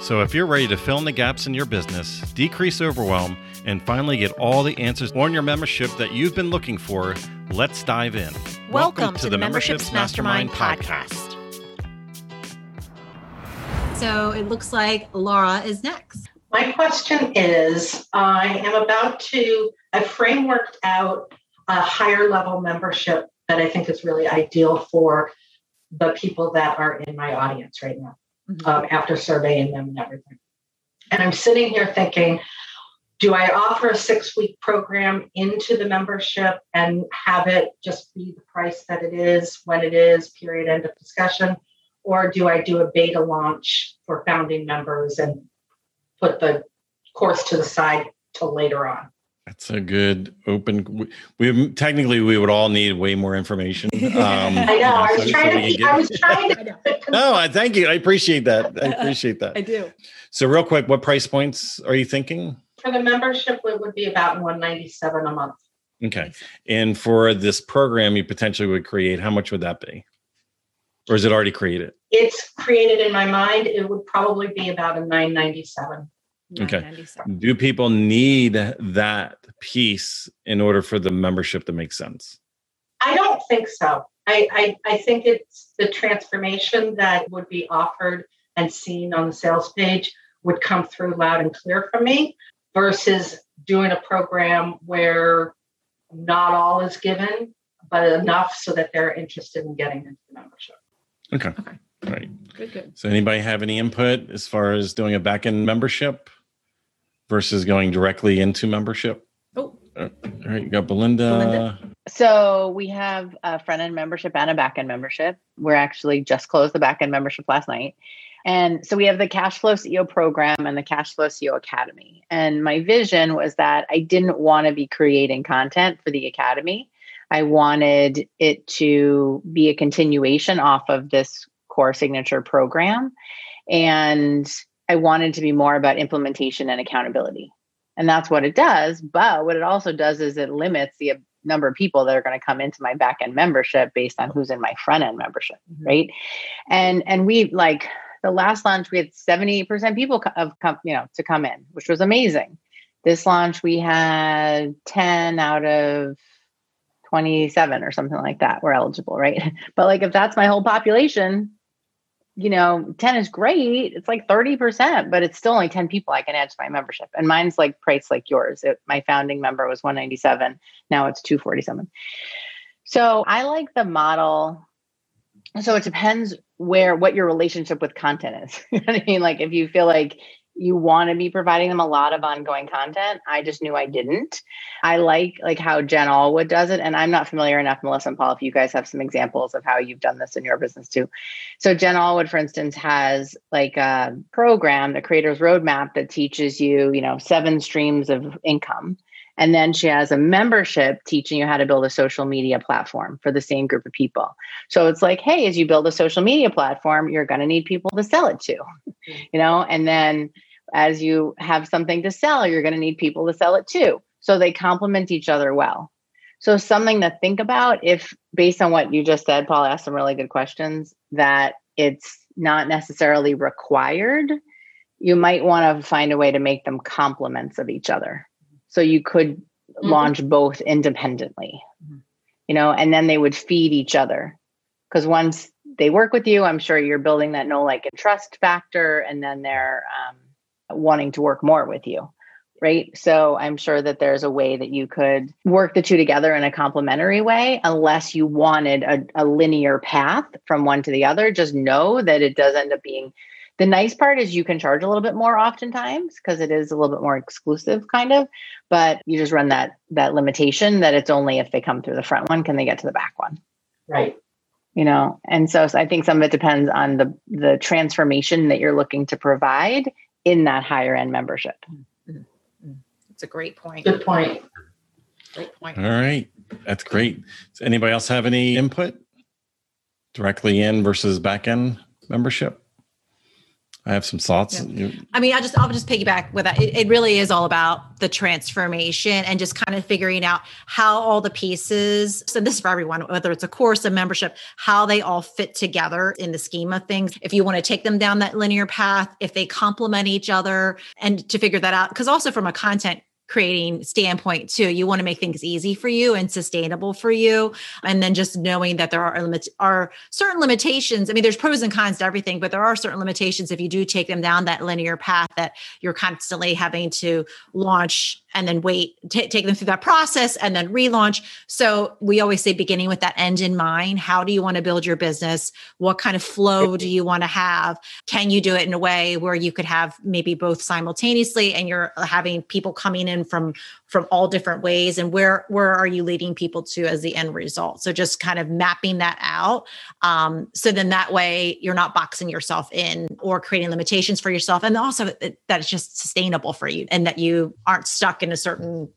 So, if you're ready to fill in the gaps in your business, decrease overwhelm, and finally get all the answers on your membership that you've been looking for, let's dive in. Welcome, Welcome to, to, the Memberships, Mastermind, Mastermind podcast. So, it looks like Laura is next. My question is I am about to, I've frameworked out a higher level membership that I think is really ideal for the people that are in my audience right now. Um, after surveying them and everything. And I'm sitting here thinking, do I offer a six week program into the membership and have it just be the price that it is when it is, period, end of discussion? Or do I do a beta launch for founding members and put the course to the side till later on? That's a good open. We, we, technically we would all need way more information. Um, I know. I was so, trying so to. I was trying to. no, I thank you. I appreciate that. I appreciate that. I do. So, real quick, what price points are you thinking? For the membership, it would be about one ninety seven a month. Okay, and for this program, you potentially would create. How much would that be? Or is it already created? It's created in my mind. It would probably be about a nine ninety seven. Okay. Do people need that piece in order for the membership to make sense? I don't think so. I, I, I think it's the transformation that would be offered and seen on the sales page would come through loud and clear for me versus doing a program where not all is given, but enough so that they're interested in getting into the membership. Okay. Okay. All right. Good, good. So anybody have any input as far as doing a back end membership? Versus going directly into membership? Oh. Uh, all right, you got Belinda. Belinda. So we have a front end membership and a back end membership. We're actually just closed the back end membership last night. And so we have the Cash Flow CEO program and the Cash Flow CEO Academy. And my vision was that I didn't want to be creating content for the Academy. I wanted it to be a continuation off of this core signature program. And I wanted to be more about implementation and accountability. And that's what it does. But what it also does is it limits the number of people that are going to come into my back end membership based on who's in my front end membership. Mm-hmm. Right. And and we like the last launch, we had 70% people of come, you know, to come in, which was amazing. This launch, we had 10 out of 27 or something like that were eligible, right? But like if that's my whole population, you know, 10 is great. It's like 30%, but it's still only 10 people I can add to my membership. And mine's like price like yours. It, my founding member was 197. Now it's 247. So I like the model. So it depends where what your relationship with content is. you know I mean? Like if you feel like you want to be providing them a lot of ongoing content. I just knew I didn't. I like like how Jen Allwood does it, and I'm not familiar enough, Melissa and Paul. If you guys have some examples of how you've done this in your business too, so Jen Allwood, for instance, has like a program, the Creators Roadmap, that teaches you, you know, seven streams of income and then she has a membership teaching you how to build a social media platform for the same group of people. So it's like, hey, as you build a social media platform, you're going to need people to sell it to, you know, and then as you have something to sell, you're going to need people to sell it to. So they complement each other well. So something to think about if based on what you just said, Paul asked some really good questions that it's not necessarily required. You might want to find a way to make them complements of each other. So you could mm-hmm. launch both independently, mm-hmm. you know, and then they would feed each other. Because once they work with you, I'm sure you're building that know, like, and trust factor, and then they're um, wanting to work more with you right? So i'm sure that there's a way that you could work the two together in a complementary way unless you wanted a, a, linear path from one to the other. Just know that it does end up being the nice part is you can charge a little bit more oftentimes because it is a little bit more exclusive kind of but you just run that that limitation that it's only if they come through the front one can they get to the back one? Right. You know and so, so i think some of it depends on the the transformation that you're looking to provide in that higher end membership. It's a great point. Good point. Great point. All right. That's great. Does anybody else have any input? Directly in versus back end membership? I have some thoughts. Yeah. I mean, I just I'll just piggyback with that. It, it, really is all about the transformation and just kind of figuring out how all the pieces. So this is for everyone, whether it's a course, a membership, how they all fit together in the scheme of things. If you want to take them down that linear path, if they complement each other, and to figure that out, because also from a content creating standpoint too. You want to make things easy for you and sustainable for you. And then just knowing that there are limits are certain limitations. I mean, there's pros and cons to everything, but there are certain limitations if you do take them down that linear path that you're constantly having to launch and then wait, t- take them through that process and then relaunch. So we always say beginning with that end in mind. How do you want to build your business? What kind of flow do you want to have? Can you do it in a way where you could have maybe both simultaneously and you're having people coming in from from all different ways and where where are you leading people to as the end result? So just kind of mapping that out um, so then that way you're not boxing yourself in or creating limitations for yourself and also that it's just sustainable for you and that you aren't stuck in a certain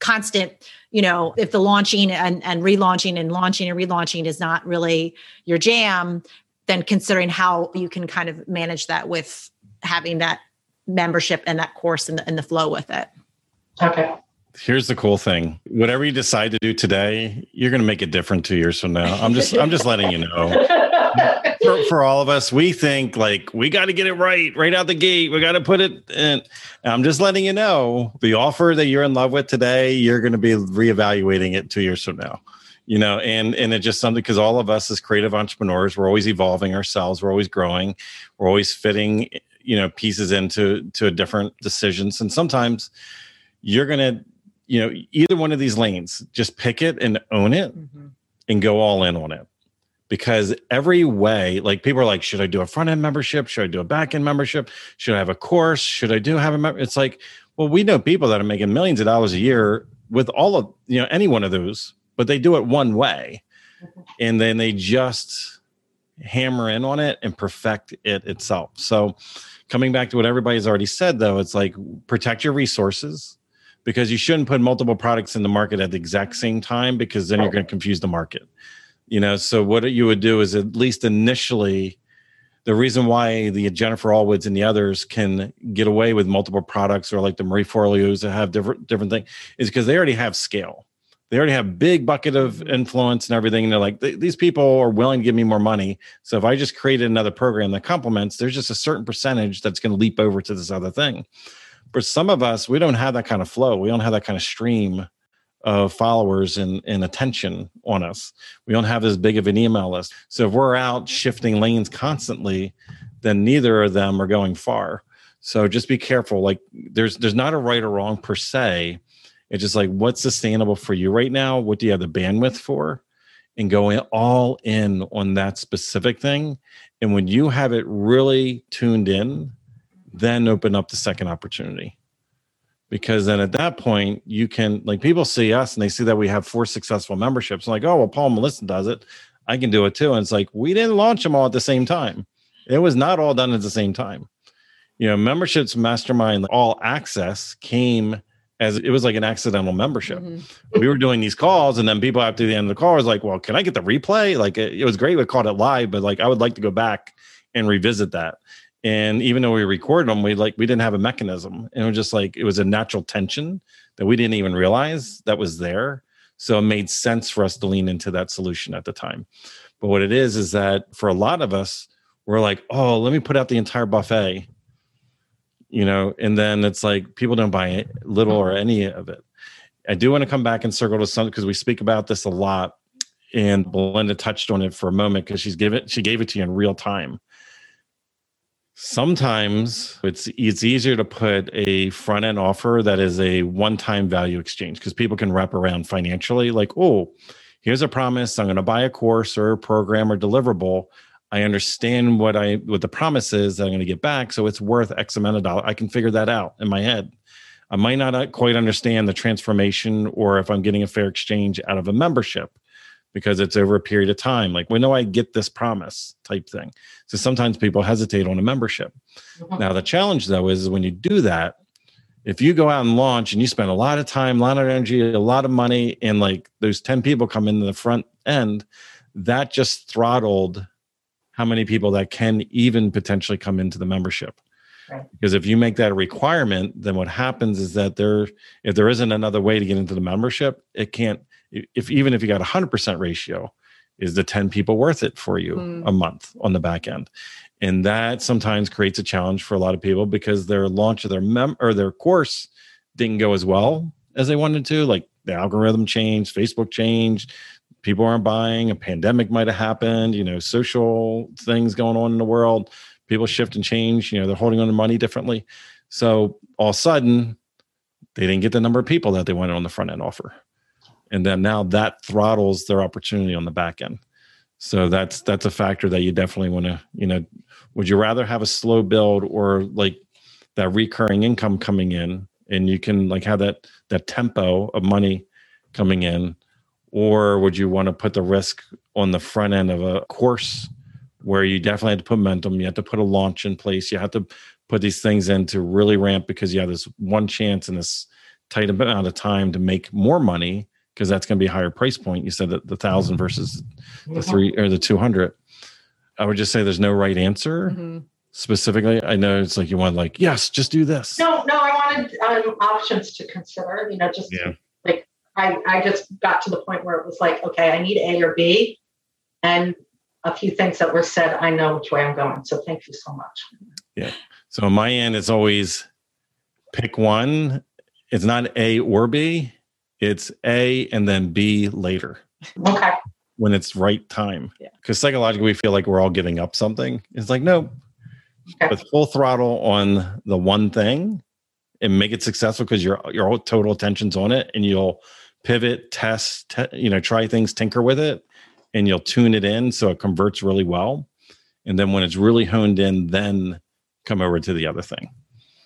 constant you know if the launching and, and relaunching and launching and relaunching is not really your jam then considering how you can kind of manage that with having that membership and that course and the, and the flow with it okay. Here's the cool thing. Whatever you decide to do today you're going to make it different two years from now. I'm just i'm just letting you know. For, for all of us we think like we got to get it right right out the gate. We got to put it in. I'm just letting you know the offer that you're in love with today you're going to be reevaluating it two years from now. You know and and it's just something because all of us as creative entrepreneurs we're always evolving ourselves. We're always growing. We're always fitting you know pieces into to a different decisions. And sometimes you're going to you know, either one of these lanes, just pick it and own it mm-hmm. and go all in on it. Because every way, like people are like, should I do a front end membership? Should I do a back end membership? Should I have a course? Should I do have a member? It's like, well, we know people that are making millions of dollars a year with all of, you know, any one of those, but they do it one way. Mm-hmm. And then they just hammer in on it and perfect it itself. So, coming back to what everybody's already said, though, it's like protect your resources because you shouldn't put multiple products in the market at the exact same time because then you're going to confuse the market. You know, so what you would do is at least initially the reason why the Jennifer Allwoods and the others can get away with multiple products or like the Marie Forleos that have different different things is because they already have scale. They already have big bucket of influence and everything. And they're like, these people are willing to give me more money. So if I just created another program that complements, there's just a certain percentage that's going to leap over to this other thing. For some of us, we don't have that kind of flow. We don't have that kind of stream of followers and, and attention on us. We don't have as big of an email list. So if we're out shifting lanes constantly, then neither of them are going far. So just be careful. Like there's there's not a right or wrong per se. It's just like what's sustainable for you right now? What do you have the bandwidth for? And going all in on that specific thing. And when you have it really tuned in, then open up the second opportunity. Because then at that point you can like people see us and they see that we have four successful memberships. Like oh well paul melissa does it. I can do it too. And it's like we didn't launch them all at the same time. It was not all done at the same time. You know memberships mastermind all access came as it was like an accidental membership. Mm-hmm. we were doing these calls and then people after the end of the call was like well can i get the replay? Like it, it was great. We called it live but like i would like to go back and revisit that and even though we recorded them we like we didn't have a mechanism. And it was just like it was a natural tension that we didn't even realize that was there. So it made sense for us to lean into that solution at the time. But what it is is that for a lot of us we're like oh let me put out the entire buffet you know? And then it's like people don't buy little or any of it. I do want to come back and circle to some because we speak about this a lot and belinda touched on it for a moment because she's given she gave it to you in real time Sometimes it's it's easier to put a front end offer that is a one time value exchange because people can wrap around financially. Like, oh, here's a promise. I'm going to buy a course or a program or deliverable. I understand what I what the promise is that I'm going to get back, so it's worth X amount of dollars. I can figure that out in my head. I might not uh, quite understand the transformation or if I'm getting a fair exchange out of a membership because it's over a period of time. Like, when do I get this promise type thing? So sometimes people hesitate on a membership. Mm-hmm. Now, the challenge though is when you do that, if you go out and launch and you spend a lot of time, a lot of energy, a lot of money, and like those 10 people come into the front end, that just throttled how many people that can even potentially come into the membership. Right. Because if you make that a requirement, then what happens is that there, if there isn't another way to get into the membership, it can't. If even if you got a hundred percent ratio, is the ten people worth it for you mm. a month on the back end? and that sometimes creates a challenge for a lot of people because their launch of their mem or their course didn't go as well as they wanted to like the algorithm changed facebook changed people aren't buying a pandemic might have happened you know social things going on in the world people shift and change you know they're holding on to money differently so all of a sudden they didn't get the number of people that they wanted on the front end offer and then now that throttles their opportunity on the back end. So that's that's a factor that you definitely want to you know would you rather have a slow build or like that recurring income coming in and you can like have that that tempo of money coming in? Or would you want to put the risk on the front end of a course where you definitely have to put momentum you have to put a launch in place you have to put these things in to really ramp because you have this one chance in this tight amount of time to make more money because that's going to be a higher price point. You said that the thousand versus the three or the 200. I would just say there's no right answer mm-hmm. specifically. I know it's like you want like, yes, just do this. No, no, I wanted um, options to consider, you know, just yeah. like I, I just got to the point where it was like, okay, I need A or B. And a few things that were said, I know which way I'm going. So thank you so much. Yeah. So on my end, it's always pick one. It's not A or B it's A and then B later. Okay. When it's right time. Yeah. Because psychologically we feel like we're all giving up something. It's like, no. Okay. With full throttle on the one thing and make it successful because your your total attention's on it and you'll pivot, test, te- you know, try things, tinker with it, and you'll tune it in so it converts really well. And then when it's really honed in, then come over to the other thing.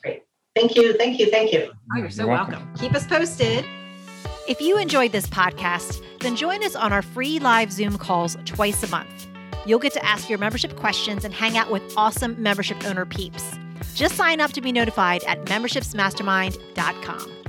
Great. Thank you. Thank you. Thank you. Oh, you're so you're welcome. welcome. Keep us posted. If you enjoyed this podcast, then join us on our free live Zoom calls twice a month. You'll get to ask your membership questions and hang out with awesome membership owner peeps. Just sign up to be notified at membershipsmastermind.com.